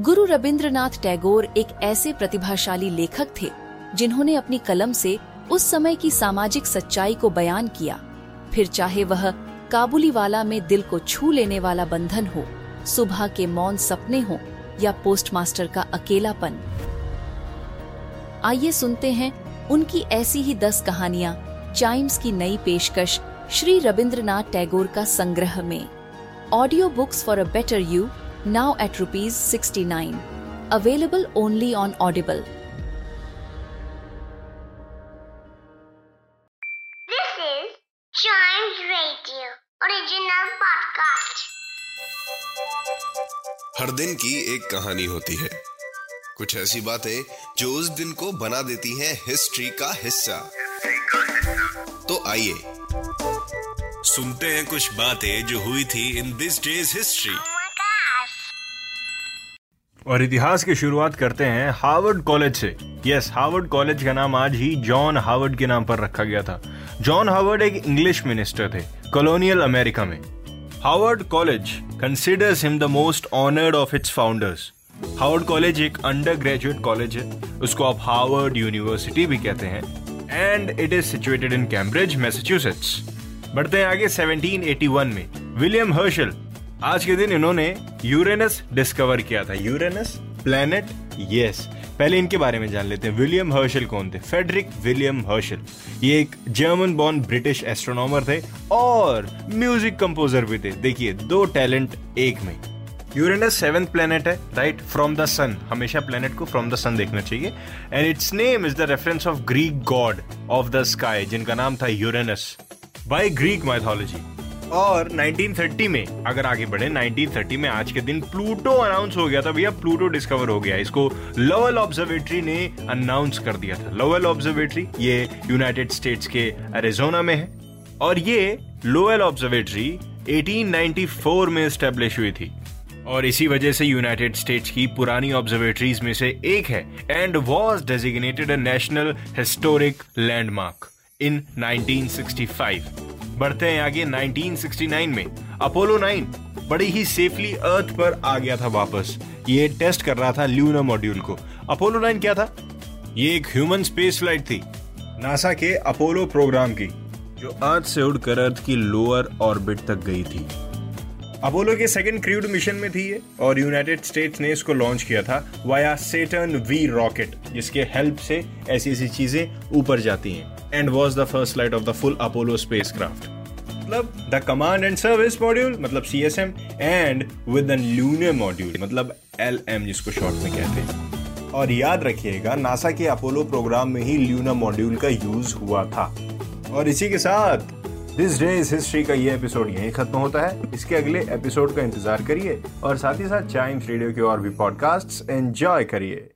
गुरु रविंद्रनाथ टैगोर एक ऐसे प्रतिभाशाली लेखक थे, जिन्होंने अपनी कलम से उस समय की सामाजिक सच्चाई को बयान किया। फिर चाहे वह काबुली वाला में दिल को छू लेने वाला बंधन हो, सुबह के मौन सपने हो, या पोस्टमास्टर का अकेलापन। आइए सुनते हैं उनकी ऐसी ही दस कहानियाँ, चाइम्स की नई पेशकश श्री रविंद्रनाथ टैगोर का संग्रह में। Audio books for a better you now at rupees 69. Available only on Audible. This is Chimes Radio, original podcast. हर दिन की एक कहानी होती है कुछ ऐसी बातें जो उस दिन को बना देती हैं हिस्ट्री का हिस्सा तो आइए सुनते हैं कुछ बातें जो हुई थी इन दिस डेज़ हिस्ट्री और इतिहास की शुरुआत करते हैं हार्वर्ड कॉलेज से। यस हार्वर्ड कॉलेज का नाम आज ही जॉन हार्वर्ड के नाम पर रखा गया था। जॉन हार्वर्ड एक इंग्लिश मिनिस्टर थे कॉलोनियल अमेरिका में। Harvard college considers him the most honoured of its founders Harvard college एक अंडर ग्रेजुएट कॉलेज है, उसको आप हार्वर्ड यूनिवर्सिटी भी कहते हैं। And it is situated in Cambridge Massachusetts बढ़ते हैं आगे 1781 में। विलियम हर्शल आज के दिन इन्होंने यूरेनस डिस्कवर किया था। यूरेनस प्लेनेट यस पहले इनके बारे में जान लेते हैं। विलियम हर्शल कौन थे? फेडरिक विलियम हर्शल ये एक जर्मन बॉर्न ब्रिटिश एस्ट्रोनॉमर थे और म्यूज़िक कंपोजर भी थे। देखिए, दो टैलेंट एक में। यूरेनस सेवेंथ प्लेनेट है राइट फ्रॉम द सन हमेशा प्लेनेट को फ्रॉम द सन देखना चाहिए। And its name is the reference of Greek god of the sky जिनका नाम था यूरेनस बाय ग्रीक माइथोलॉजी और 1930 में, अगर आगे बढ़े 1930 में आज के दिन प्लूटो अनाउंस हो गया था भैया, प्लूटो डिस्कवर हो गया। इसको लोवेल ऑब्जर्वेटरी ने अनाउंस कर दिया था। लोवेल ऑब्जर्वेटरी ये यूनाइटेड स्टेट्स के एरिजोना में है। और ये लोवेल ऑब्जर्वेटरी 1894 में स्टेब्लिश हुई थी। और इसी वजह से यूनाइटेड स्टेट्स की पुरानी ऑब्जर्वेटरीज में से एक है and was designated national historic landmark in 1965 बढ़ते हैं आगे 1969 में। अपोलो 9 बड़ी ही सेफली अर्थ पर आ गया था वापस। ये टेस्ट कर रहा था ल्यूना मॉड्यूल को। अपोलो 9 क्या था? ये एक ह्यूमन स्पेस फ़्लाइट थी नासा के अपोलो प्रोग्राम की, जो अर्थ से उड़कर अर्थ की लोअर ऑर्बिट तक गई थी। अपोलो के सेकंड क्रूड मिशन में थी ये, और यूनाइटेड स्टेट्स ने इसको लॉन्च किया था वाया सेटर्न वी रॉकेट जिसके हेल्प से ऐसी ऐसी चीज़ें ऊपर जाती हैं। And was the first light of the full Apollo space craft मतलब the command and service module मतलब C S M and with lunar module मतलब एल एम जिसको शॉर्ट में कहते हैं। और याद रखिएगा नासा के अपोलो प्रोग्राम में ही ल्यूना मॉड्यूल का यूज़ हुआ था। और इसी के साथ दिस डे इज़ हिस्ट्री का ये एपिसोड यहीं खत्म होता है। इसके अगले एपिसोड का इंतज़ार करिए, और साथ ही साथ चाइम्स रेडियो के और भी पॉडकास्ट एंजॉय करिए।